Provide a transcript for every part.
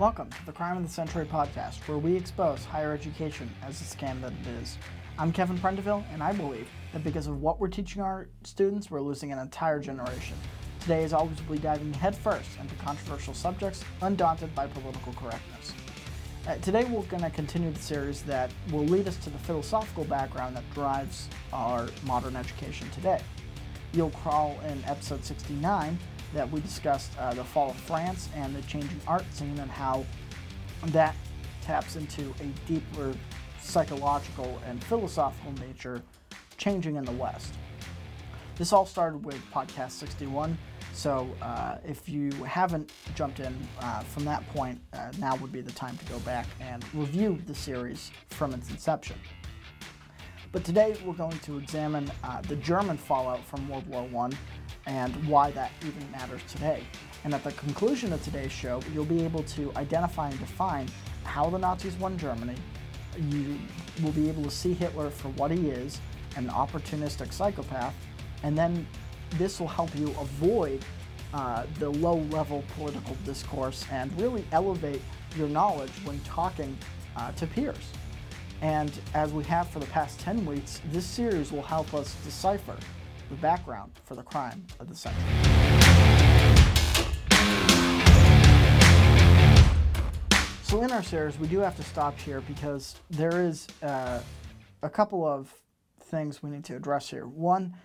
Welcome to the Crime of the Century podcast, where we expose higher education as a scam that it is. I'm Kevin Prendiville, and I believe that because of what we're teaching our students, we're losing an entire generation. Today, as always, we'll be diving headfirst into controversial subjects, undaunted by political correctness. Uh, today, we're going to continue the series that will lead us to the philosophical background that drives our modern education today. You'll crawl in episode 69 that we discussed uh, the fall of France and the changing art scene and how that taps into a deeper psychological and philosophical nature changing in the West. This all started with podcast 61. So uh, if you haven't jumped in uh, from that point, uh, now would be the time to go back and review the series from its inception. But today we're going to examine uh, the German fallout from World War I and why that even matters today. And at the conclusion of today's show, you'll be able to identify and define how the Nazis won Germany. You will be able to see Hitler for what he is an opportunistic psychopath. And then this will help you avoid uh, the low level political discourse and really elevate your knowledge when talking uh, to peers. And as we have for the past 10 weeks, this series will help us decipher the background for the crime of the century. So in our series, we do have to stop here because there is uh, a couple of things we need to address here. One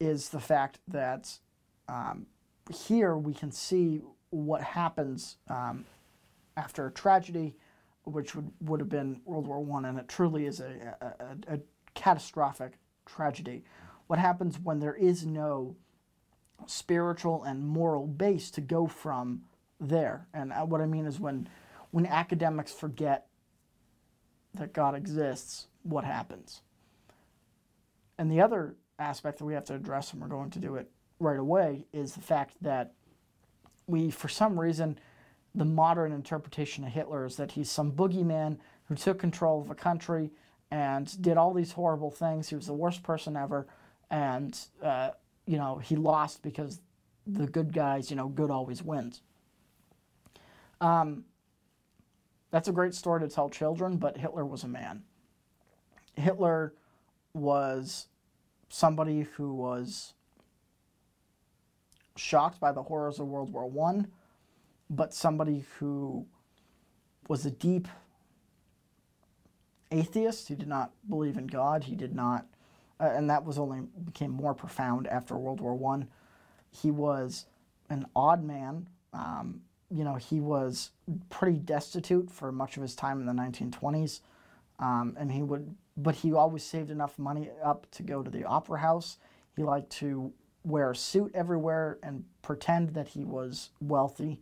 is the fact that um, here we can see what happens um, after a tragedy, which would, would have been World War One, and it truly is a, a, a catastrophic tragedy what happens when there is no spiritual and moral base to go from there. And uh, what I mean is when when academics forget that God exists, what happens? And the other aspect that we have to address, and we're going to do it right away, is the fact that we, for some reason, the modern interpretation of Hitler is that he's some boogeyman who took control of a country and did all these horrible things. He was the worst person ever and uh, you know he lost because the good guys, you know, good always wins. Um, that's a great story to tell children, but Hitler was a man. Hitler was somebody who was shocked by the horrors of World War One, but somebody who was a deep atheist. He did not believe in God. He did not uh, and that was only became more profound after World War One. He was an odd man. Um, you know, he was pretty destitute for much of his time in the 1920s, um, and he would, but he always saved enough money up to go to the opera house. He liked to wear a suit everywhere and pretend that he was wealthy.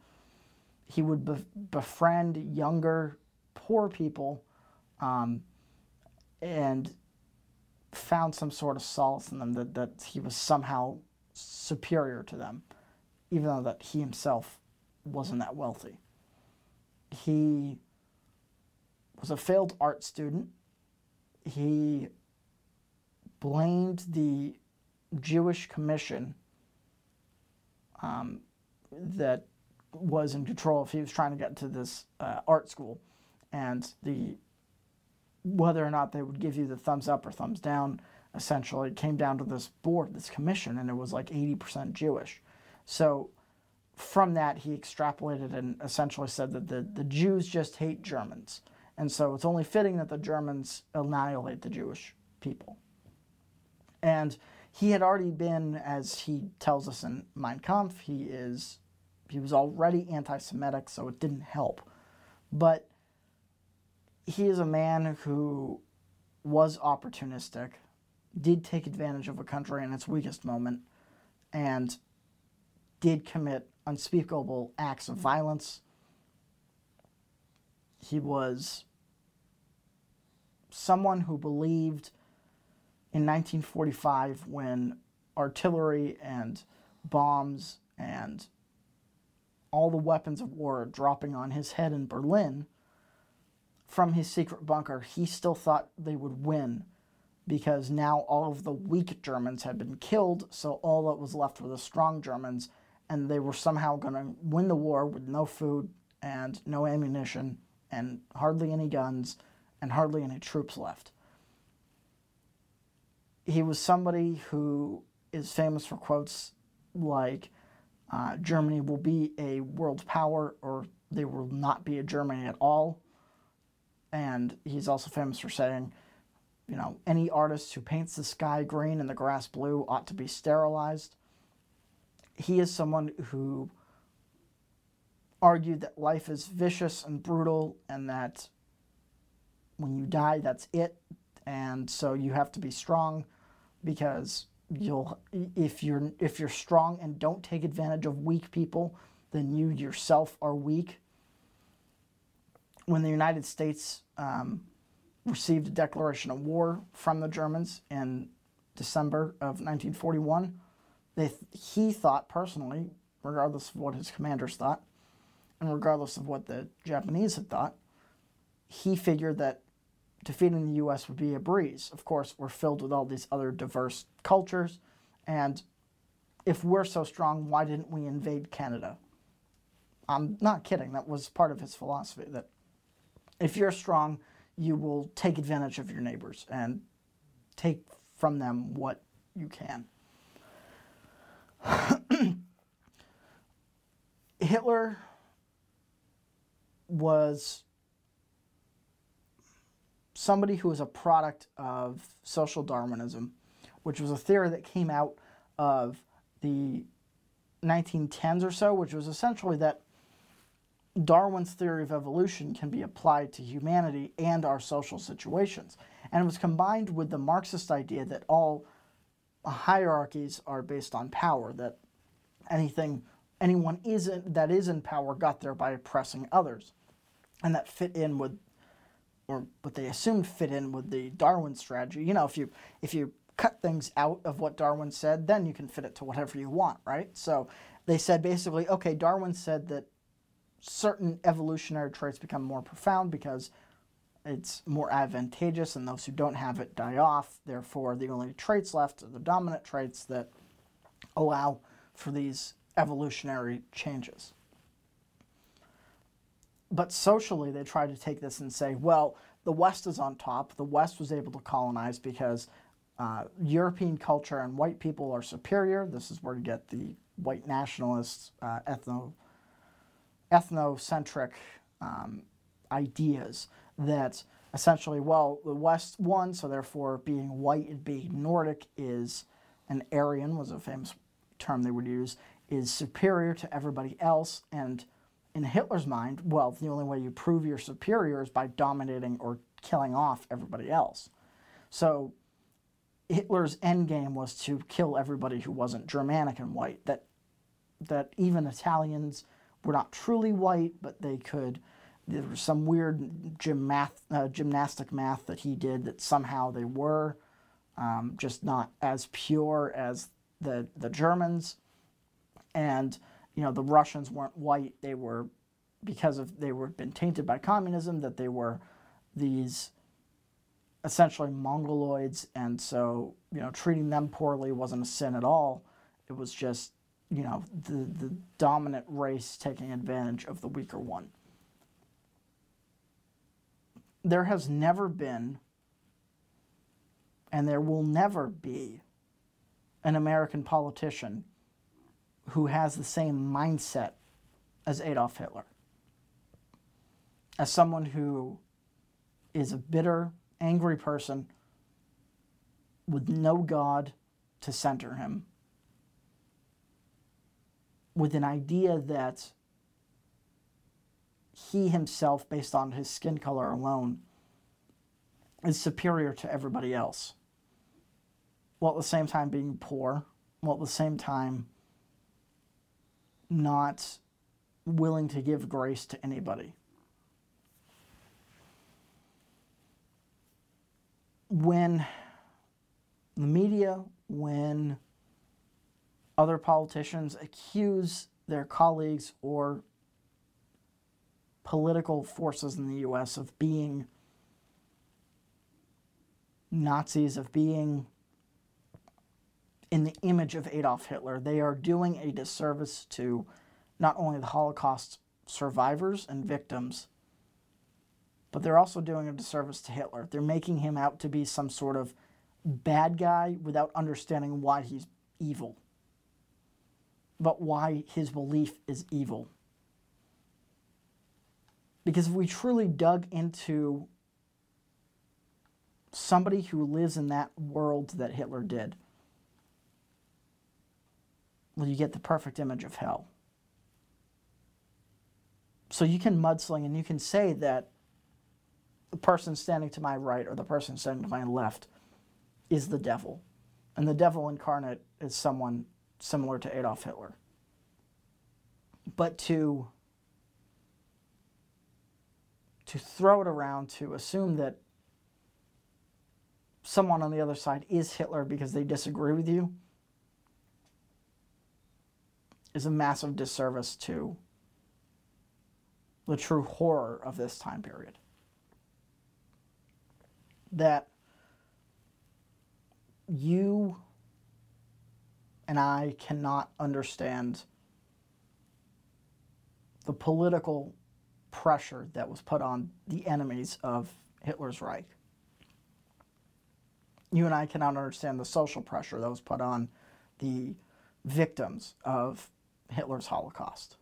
He would be- befriend younger, poor people, um, and found some sort of solace in them that, that he was somehow superior to them, even though that he himself wasn't that wealthy. He was a failed art student. He blamed the Jewish commission um, that was in control if he was trying to get to this uh, art school. And the whether or not they would give you the thumbs up or thumbs down essentially it came down to this board this commission and it was like 80% jewish. So from that he extrapolated and essentially said that the, the jews just hate germans. And so it's only fitting that the germans annihilate the jewish people. And he had already been as he tells us in mein kampf he is he was already anti-semitic so it didn't help. But he is a man who was opportunistic, did take advantage of a country in its weakest moment, and did commit unspeakable acts of violence. He was someone who believed in 1945 when artillery and bombs and all the weapons of war dropping on his head in Berlin from his secret bunker, he still thought they would win because now all of the weak Germans had been killed, so all that was left were the strong Germans, and they were somehow going to win the war with no food and no ammunition and hardly any guns and hardly any troops left. He was somebody who is famous for quotes like, uh, Germany will be a world power or there will not be a Germany at all. And he's also famous for saying, you know, any artist who paints the sky green and the grass blue ought to be sterilized. He is someone who argued that life is vicious and brutal and that when you die, that's it. And so you have to be strong because you'll if you're if you're strong and don't take advantage of weak people, then you yourself are weak. When the United States um, received a declaration of war from the Germans in December of 1941, they, he thought personally, regardless of what his commanders thought, and regardless of what the Japanese had thought, he figured that defeating the U.S. would be a breeze. Of course, we're filled with all these other diverse cultures, and if we're so strong, why didn't we invade Canada? I'm not kidding. That was part of his philosophy that if you're strong, you will take advantage of your neighbors and take from them what you can. Hitler was somebody who was a product of social Darwinism, which was a theory that came out of the 1910s or so, which was essentially that Darwin's theory of evolution can be applied to humanity and our social situations. And it was combined with the Marxist idea that all hierarchies are based on power, that anything anyone isn't that is in power got there by oppressing others. And that fit in with or what they assumed fit in with the Darwin strategy. You know, if you if you cut things out of what Darwin said, then you can fit it to whatever you want, right? So they said basically, okay, Darwin said that certain evolutionary traits become more profound because it's more advantageous and those who don't have it die off. Therefore, the only traits left are the dominant traits that allow for these evolutionary changes. But socially, they try to take this and say, well, the West is on top. The West was able to colonize because uh, European culture and white people are superior. This is where you get the white nationalists, uh, ethno, ethnocentric um, ideas that essentially, well, the West won, so therefore being white and being Nordic is, an Aryan was a famous term they would use, is superior to everybody else, and in Hitler's mind, well, the only way you prove you're superior is by dominating or killing off everybody else. So Hitler's end game was to kill everybody who wasn't Germanic and white. That that even Italians were not truly white, but they could. There was some weird gym math, uh, gymnastic math that he did that somehow they were, um, just not as pure as the the Germans, and you know, the Russians weren't white. They were, because of they were been tainted by communism, that they were these essentially mongoloids, and so you know, treating them poorly wasn't a sin at all. It was just you know the the dominant race taking advantage of the weaker one. There has never been, and there will never be, an American politician who has the same mindset as Adolf Hitler. As someone who is a bitter, angry person with no God to center him, with an idea that he himself, based on his skin color alone, is superior to everybody else, while at the same time being poor, while at the same time not willing to give grace to anybody. When the media, when other politicians accuse their colleagues or political forces in the US of being Nazis, of being in the image of Adolf Hitler. They are doing a disservice to not only the Holocaust survivors and victims, but they're also doing a disservice to Hitler. They're making him out to be some sort of bad guy without understanding why he's evil, but why his belief is evil. Because if we truly dug into somebody who lives in that world that Hitler did, well, you get the perfect image of hell. So you can mudsling and you can say that the person standing to my right or the person standing to my left is the devil. And the devil incarnate is someone similar to Adolf Hitler. But to to throw it around to assume that someone on the other side is Hitler because they disagree with you is a massive disservice to the true horror of this time period. That you and I cannot understand the political pressure that was put on the enemies of Hitler's Reich. You and I cannot understand the social pressure that was put on the victims of Hitler's Holocaust.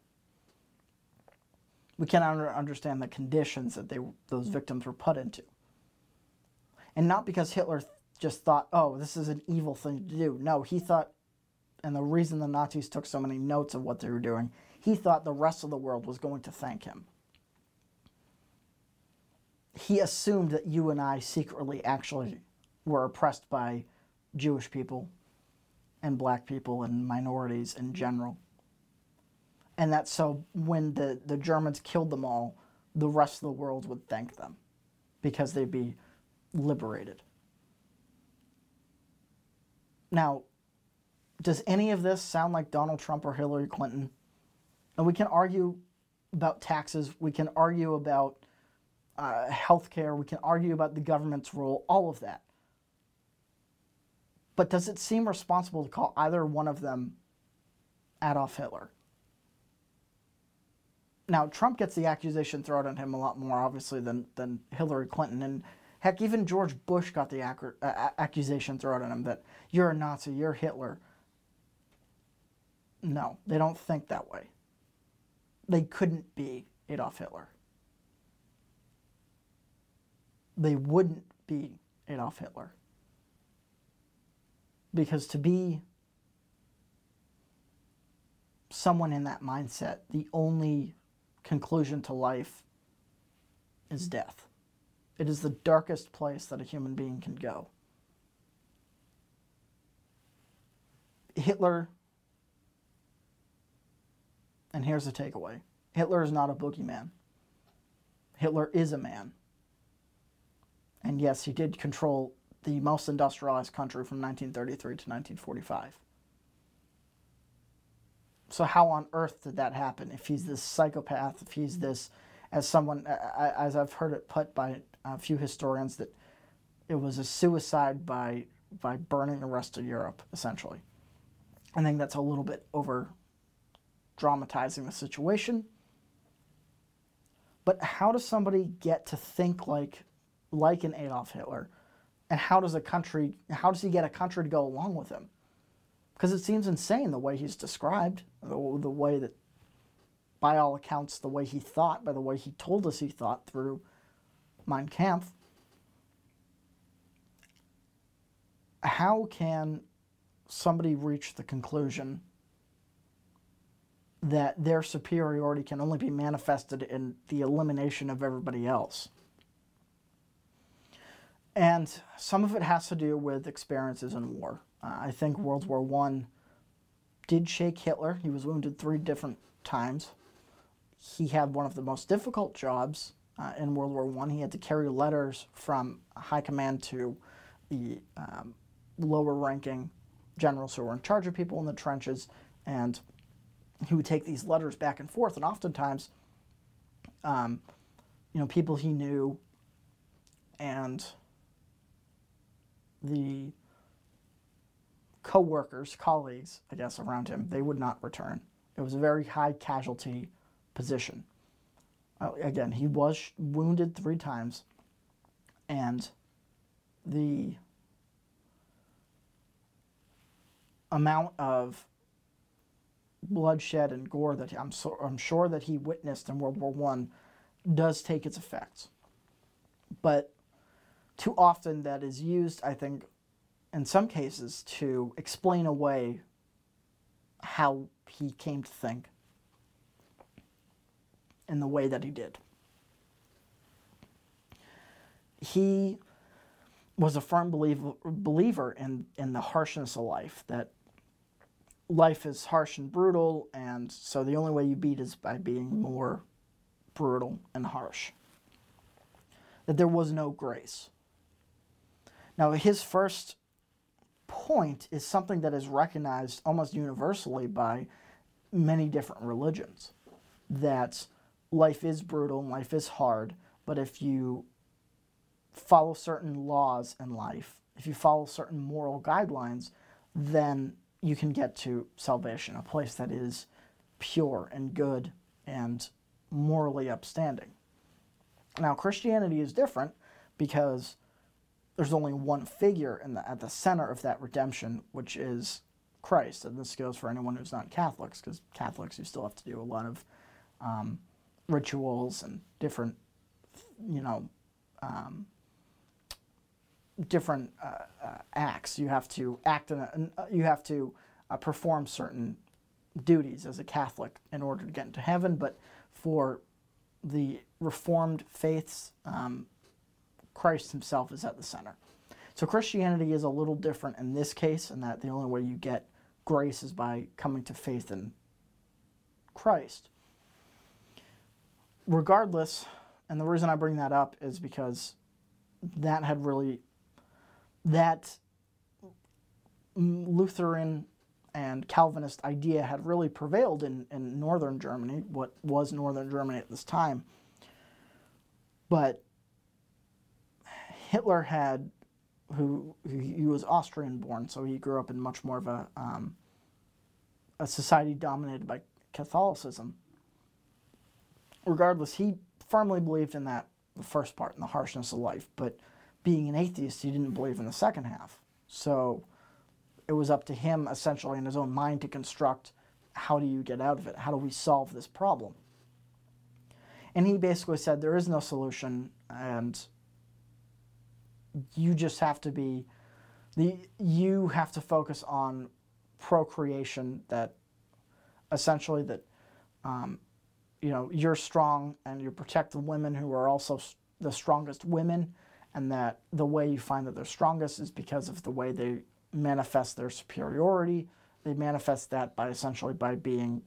We cannot understand the conditions that they, those victims were put into. And not because Hitler just thought, oh, this is an evil thing to do. No, he thought, and the reason the Nazis took so many notes of what they were doing, he thought the rest of the world was going to thank him. He assumed that you and I secretly actually were oppressed by Jewish people and black people and minorities in general. And that so when the, the Germans killed them all, the rest of the world would thank them because they'd be liberated. Now, does any of this sound like Donald Trump or Hillary Clinton? And we can argue about taxes, we can argue about uh, health care, we can argue about the government's role, all of that. But does it seem responsible to call either one of them Adolf Hitler? Now, Trump gets the accusation thrown at him a lot more, obviously, than, than Hillary Clinton. And heck, even George Bush got the ac- uh, accusation thrown at him that you're a Nazi, you're Hitler. No, they don't think that way. They couldn't be Adolf Hitler. They wouldn't be Adolf Hitler. Because to be someone in that mindset, the only conclusion to life is death. It is the darkest place that a human being can go. Hitler, and here's the takeaway Hitler is not a boogeyman. Hitler is a man. And yes, he did control the most industrialized country from 1933 to 1945. So, how on earth did that happen? If he's this psychopath, if he's this, as someone, as I've heard it put by a few historians, that it was a suicide by, by burning the rest of Europe, essentially. I think that's a little bit over dramatizing the situation. But how does somebody get to think like, like an Adolf Hitler? And how does a country, how does he get a country to go along with him? Because it seems insane the way he's described, the, the way that, by all accounts, the way he thought, by the way he told us he thought through Mein Kampf. How can somebody reach the conclusion that their superiority can only be manifested in the elimination of everybody else? And some of it has to do with experiences in war. Uh, I think World War One did shake Hitler. He was wounded three different times. He had one of the most difficult jobs uh, in World War One. He had to carry letters from high command to the um, lower-ranking generals who were in charge of people in the trenches, and he would take these letters back and forth. And oftentimes, um, you know, people he knew and the co-workers, colleagues, I guess, around him, they would not return. It was a very high casualty position. uh, again, he was wounded three times, and the amount of bloodshed and gore that I'm, so, I'm sure that he witnessed in World War One does take its effects. But too often that is used, I think, in some cases to explain away how he came to think in the way that he did. He was a firm believer, believer in, in the harshness of life, that life is harsh and brutal, and so the only way you beat is by being more brutal and harsh. That there was no grace. Now, his first point is something that is recognized almost universally by many different religions that life is brutal and life is hard, but if you follow certain laws in life, if you follow certain moral guidelines, then you can get to salvation, a place that is pure and good and morally upstanding. Now, Christianity is different because there's only one figure the, at the center of that redemption, which is Christ. And this goes for anyone who's not Catholics, because Catholics, you still have to do a lot of um, rituals and different, you know, um, different uh, uh, acts. You have to act in a, uh, you have to uh, perform certain duties as a Catholic in order to get into heaven. But for the Reformed faiths, um, Christ Himself is at the center. So Christianity is a little different in this case, in that the only way you get grace is by coming to faith in Christ. Regardless, and the reason I bring that up is because that had really that Lutheran and Calvinist idea had really prevailed in, in northern Germany, what was northern Germany at this time. But Hitler had, who, he was Austrian born, so he grew up in much more of a, um, a society dominated by Catholicism. Regardless, he firmly believed in that the first part, in the harshness of life, but being an atheist, he didn't believe in the second half. So it was up to him, essentially, in his own mind, to construct how do you get out of it? How do we solve this problem? And he basically said there is no solution, and you just have to be the you have to focus on procreation. That essentially that um, you know you're strong and you protect the women who are also the strongest women and that the way you find that they're strongest is because of the way they manifest their superiority. They manifest that by essentially by being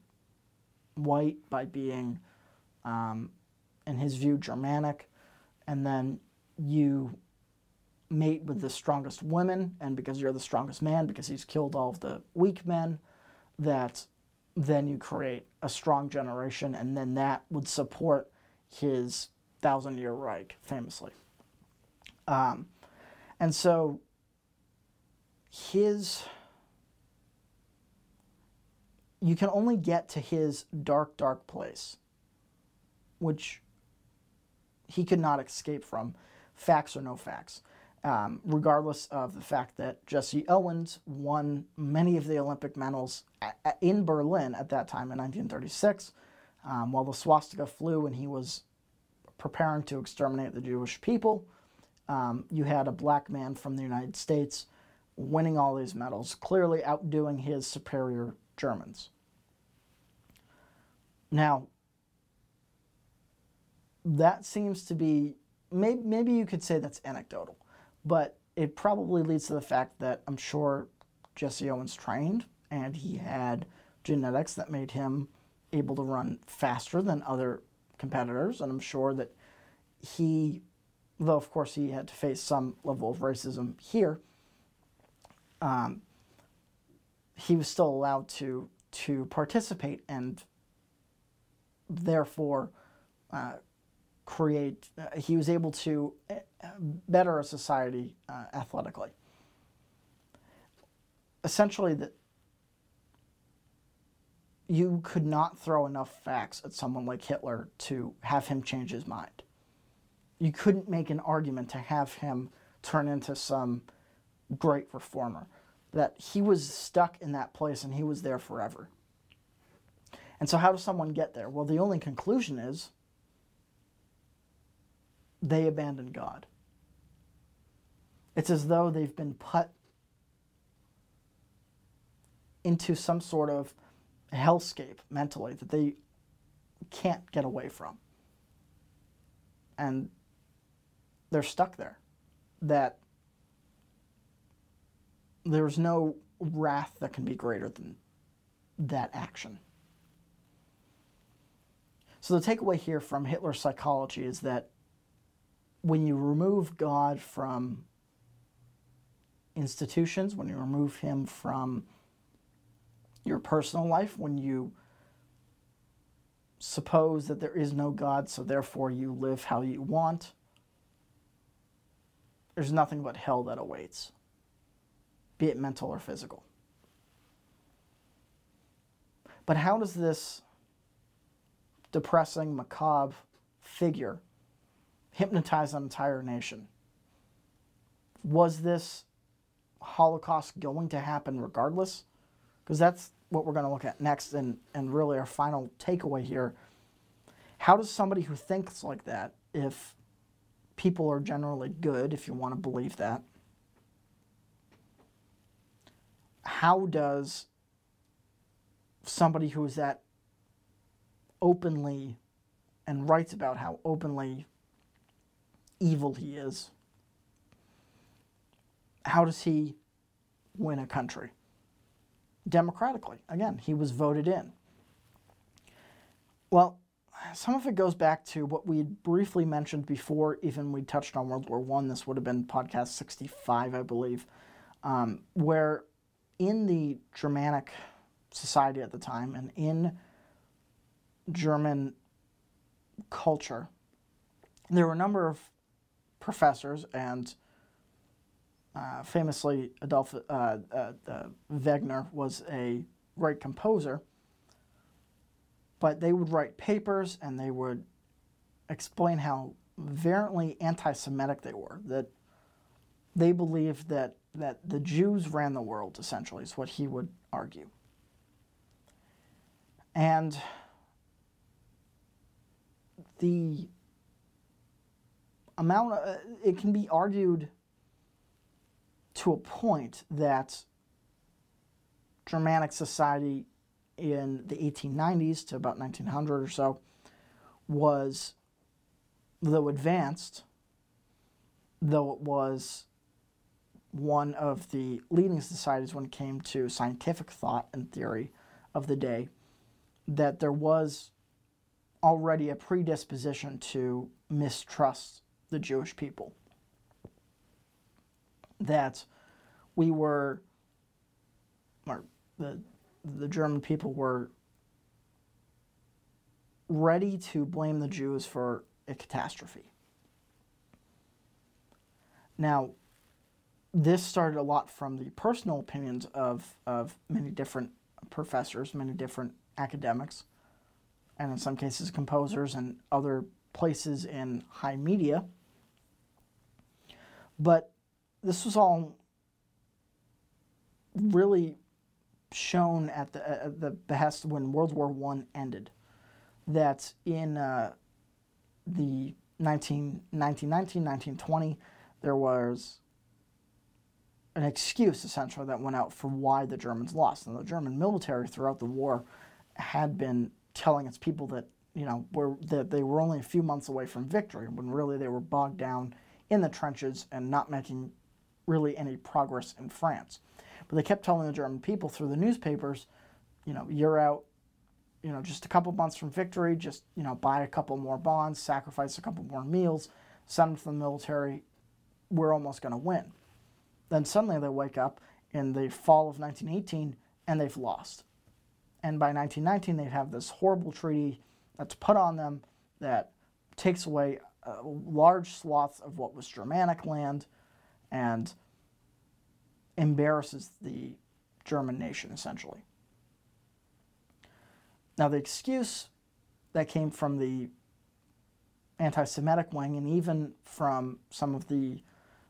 white, by being, um, in his view, Germanic, and then you mate with the strongest women, and because you're the strongest man, because he's killed all of the weak men, that then you create a strong generation, and then that would support his thousand year Reich, famously. Um, and so his, you can only get to his dark, dark place, which he could not escape from, facts or no facts. Um, regardless of the fact that Jesse Owens won many of the Olympic medals in Berlin at that time in 1936, um, while the swastika flew and he was preparing to exterminate the Jewish people. Um, you had a black man from the United States winning all these medals, clearly outdoing his superior Germans. Now, that seems to be, maybe, maybe you could say that's anecdotal, but it probably leads to the fact that I'm sure Jesse Owens trained and he had genetics that made him able to run faster than other competitors. And I'm sure that he though of course he had to face some level of racism here, um, he was still allowed to to participate and therefore uh, create. Uh, he was able to uh, better a society uh, athletically. Essentially, that you could not throw enough facts at someone like Hitler to have him change his mind. You couldn't make an argument to have him turn into some great reformer. That he was stuck in that place and he was there forever. And so, how does someone get there? Well, the only conclusion is they abandon God. It's as though they've been put into some sort of hellscape mentally that they can't get away from. And they're stuck there. That there's no wrath that can be greater than that action. So, the takeaway here from Hitler's psychology is that when you remove God from institutions, when you remove Him from your personal life, when you suppose that there is no God, so therefore you live how you want, there's nothing but hell that awaits, be it mental or physical. But how does this depressing, macabre figure hypnotize an entire nation? Was this Holocaust going to happen regardless? Because that's what we're going to look at next and, and really our final takeaway here. How does somebody who thinks like that, if people are generally good, if you want to believe that, how does somebody who is that openly and writes about how openly evil he is, how does he win a country? democratically. Again, he was voted in. Well, some of it goes back to what we briefly mentioned before, even we touched on World War One. This would have been podcast 65, I believe, um, where in the Germanic society at the time and in German culture, there were a number of professors and uh, famously, Adolf uh, uh, uh, Wagner was a great composer, but they would write papers and they would explain how virulently anti-Semitic they were. That they believed that that the Jews ran the world. Essentially, is what he would argue. And the amount of, it can be argued to a point that Germanic society in the 1890s to about 1900 or so was, though advanced, though it was one of the leading societies when it came to scientific thought and theory of the day, that there was already a predisposition to mistrust the Jewish people. That we were, or the, the German people were ready to blame the Jews for a catastrophe. Now, this started a lot from the personal opinions of, of many different professors, many different academics, and in some cases composers and other places in high media. But this was all really shown at the, at the behest when World War One ended. That in uh, the 19, 1919, 1920, there was an excuse essentially that went out for why the Germans lost. And the German military throughout the war had been telling its people that you know were that they were only a few months away from victory when really they were bogged down in the trenches and not making really any progress in France. But they kept telling the German people through the newspapers, you know, you're out, you know, just a couple months from victory, just, you know, buy a couple more bonds, sacrifice a couple more meals, send them to the military, we're almost going to win. Then suddenly they wake up in the fall of 1918 and they've lost. And by 1919, they have this horrible treaty that's put on them that takes away uh, large swaths of what was Germanic land and embarrasses the German nation, essentially. Now, the excuse that came from the anti Semitic wing and even from some of the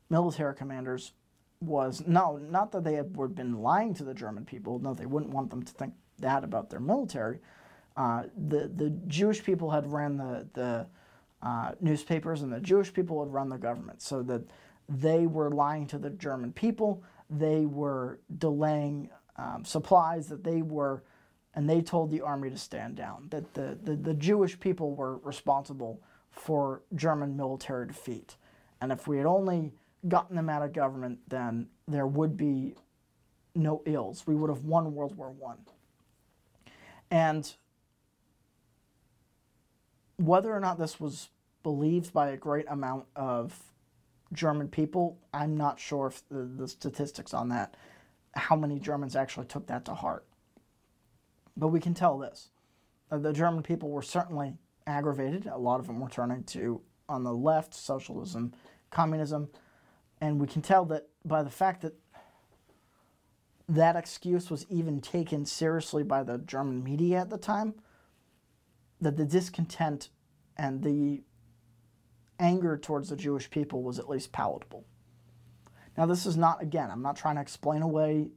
military commanders was no, not that they had been lying to the German people. No, they wouldn't want them to think that about their military. Uh, the the Jewish people had ran the the uh, newspapers, and the Jewish people had run the government, so that they were lying to the German people. They were delaying um, supplies. That they were, and they told the army to stand down. That the, the the Jewish people were responsible for German military defeat, and if we had only gotten them out of government, then there would be no ills. We would have won World War One. And whether or not this was believed by a great amount of German people, I'm not sure if the, the statistics on that, how many Germans actually took that to heart. But we can tell this. The German people were certainly aggravated. A lot of them were turning to, on the left, socialism, communism. And we can tell that by the fact that that excuse was even taken seriously by the German media at the time, that the discontent and the anger towards the Jewish people was at least palatable. Now, this is not, again, I'm not trying to explain away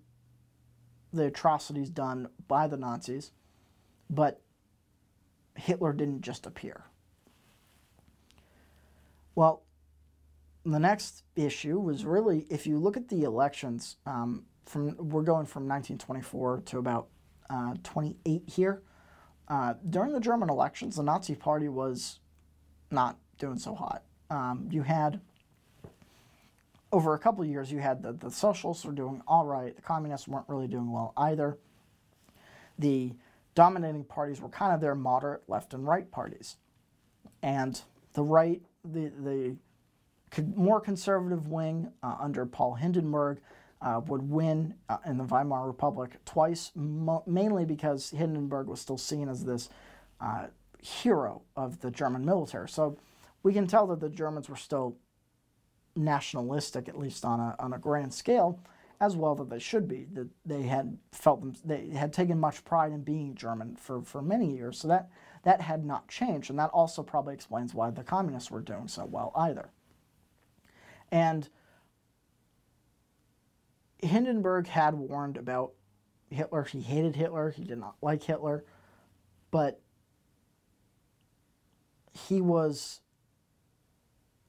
the atrocities done by the Nazis, but Hitler didn't just appear. Well, the next issue was really, if you look at the elections, um, from we're going from 1924 to about uh, 28 here. Uh, during the German elections, the Nazi Party was not doing so hot. Um, you had over a couple years, you had the, the socialists were doing all right. The communists weren't really doing well either. The dominating parties were kind of their moderate left and right parties. And the right, the, the more conservative wing uh, under Paul Hindenburg uh, would win uh, in the Weimar Republic twice, mo- mainly because Hindenburg was still seen as this uh, hero of the German military. So we can tell that the Germans were still nationalistic, at least on a, on a grand scale, as well that they should be. That they had felt them, they had taken much pride in being German for, for many years. So that that had not changed, and that also probably explains why the communists were doing so well either. And Hindenburg had warned about Hitler. He hated Hitler. He did not like Hitler. But he was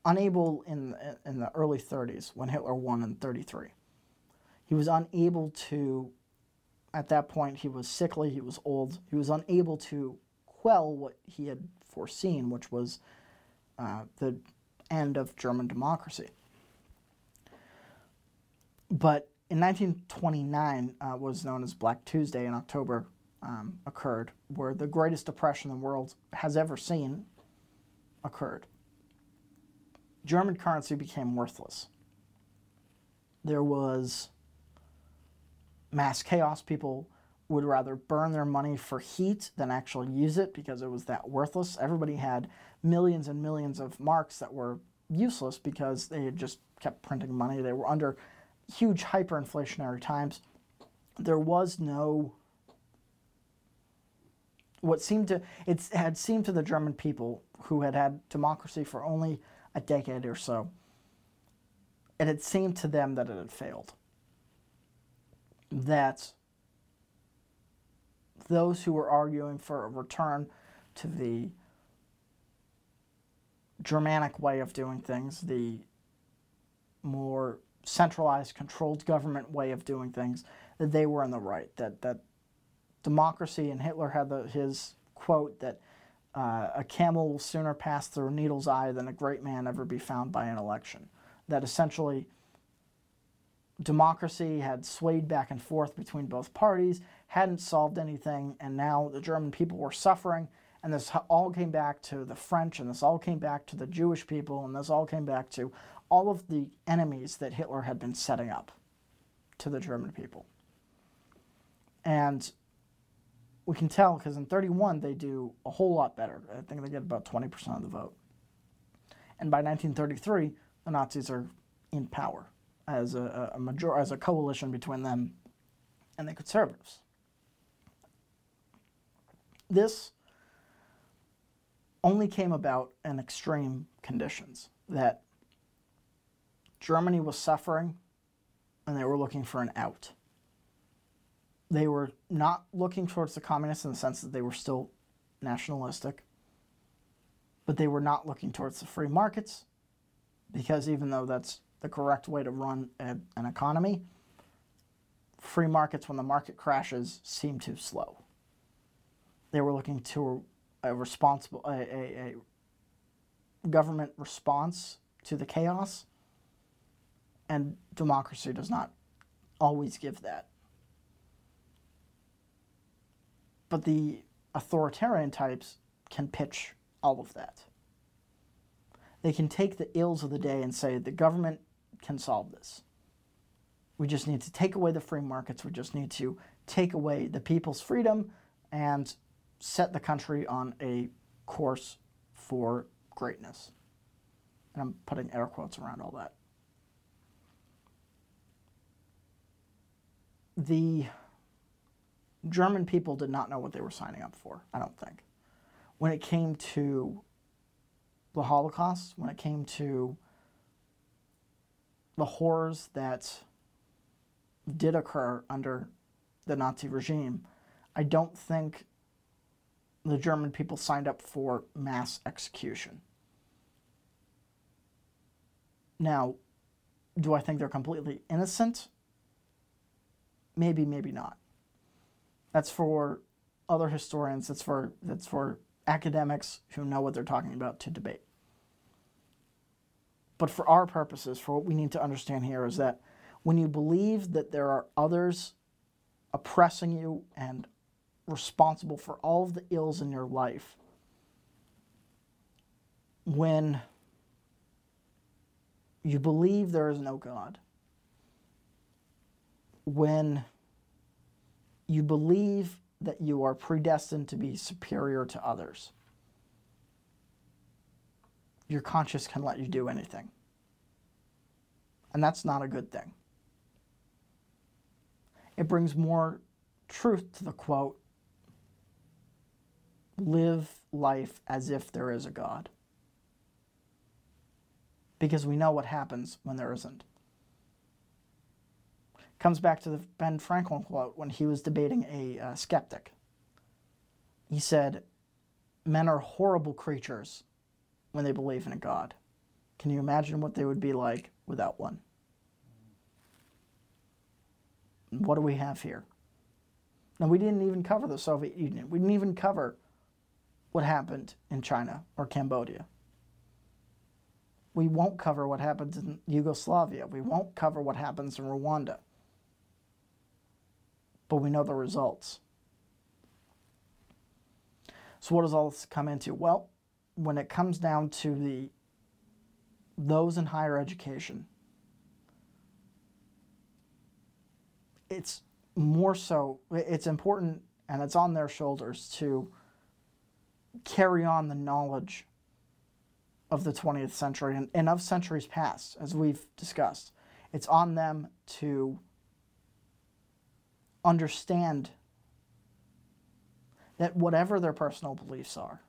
unable in, in the early 30s when Hitler won in 33. He was unable to, at that point, he was sickly, he was old, he was unable to quell what he had foreseen, which was uh, the end of German democracy. But in 1929 uh, was known as Black Tuesday in October um, occurred, where the greatest depression the world has ever seen occurred. German currency became worthless. There was mass chaos. People would rather burn their money for heat than actually use it because it was that worthless. Everybody had millions and millions of marks that were useless because they had just kept printing money. They were under huge hyperinflationary times, there was no what seemed to it had seemed to the German people who had had democracy for only a decade or so. And it seemed to them that it had failed. That those who were arguing for a return to the Germanic way of doing things, the more centralized, controlled government way of doing things, that they were in the right. That that democracy and Hitler had the, his quote that uh, a camel will sooner pass through a needle's eye than a great man ever be found by an election. That essentially democracy had swayed back and forth between both parties, hadn't solved anything, and now the German people were suffering. And this all came back to the French, and this all came back to the Jewish people, and this all came back to all of the enemies that Hitler had been setting up to the German people. And we can tell because in 31 they do a whole lot better. I think they get about 20% of the vote. And by 1933, the Nazis are in power as a, a major, as a coalition between them and the conservatives. this only came about in extreme conditions that Germany was suffering and they were looking for an out. They were not looking towards the communists in the sense that they were still nationalistic, but they were not looking towards the free markets because even though that's the correct way to run a, an economy, free markets, when the market crashes, seem too slow. They were looking to a responsible, a, a, a government response to the chaos, and democracy does not always give that. But the authoritarian types can pitch all of that. They can take the ills of the day and say the government can solve this. We just need to take away the free markets. We just need to take away the people's freedom and set the country on a course for greatness. And I'm putting air quotes around all that. The German people did not know what they were signing up for, I don't think. When it came to the Holocaust, when it came to the horrors that did occur under the Nazi regime, I don't think the German people signed up for mass execution. Now, do I think they're completely innocent? Maybe, maybe not. That's for other historians, that's for, that's for academics who know what they're talking about to debate. But for our purposes, for what we need to understand here is that when you believe that there are others oppressing you and responsible for all of the ills in your life, when you believe there is no God, when you believe that you are predestined to be superior to others, your conscience can let you do anything. And that's not a good thing. It brings more truth to the quote live life as if there is a God. Because we know what happens when there isn't. Comes back to the Ben Franklin quote when he was debating a uh, skeptic. He said, Men are horrible creatures when they believe in a God. Can you imagine what they would be like without one? What do we have here? Now, we didn't even cover the Soviet Union. We didn't even cover what happened in China or Cambodia. We won't cover what happens in Yugoslavia. We won't cover what happens in Rwanda. But we know the results. So what does all this come into? Well, when it comes down to the those in higher education, it's more so it's important and it's on their shoulders to carry on the knowledge of the 20th century and, and of centuries past, as we've discussed. It's on them to understand that whatever their personal beliefs are,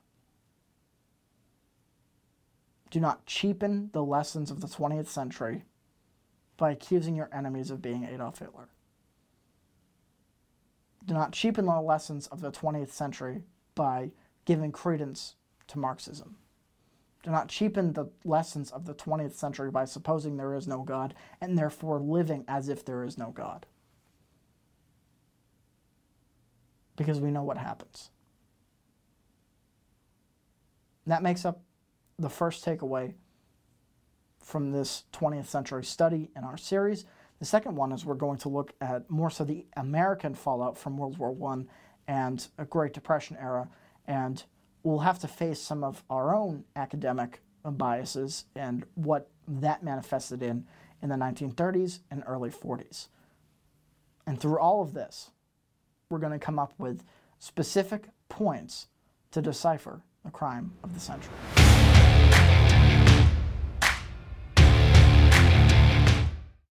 do not cheapen the lessons of the 20th century by accusing your enemies of being Adolf Hitler. Do not cheapen the lessons of the 20th century by giving credence to Marxism. Do not cheapen the lessons of the 20th century by supposing there is no God and therefore living as if there is no God. Because we know what happens. that makes up the first takeaway from this 20th century study in our series. The second one is we're going to look at more so the American fallout from World War I and a Great Depression era and we'll have to face some of our own academic biases and what that manifested in in the 1930s and early 40s. And through all of this, we're going to come up with specific points to decipher the crime of the century.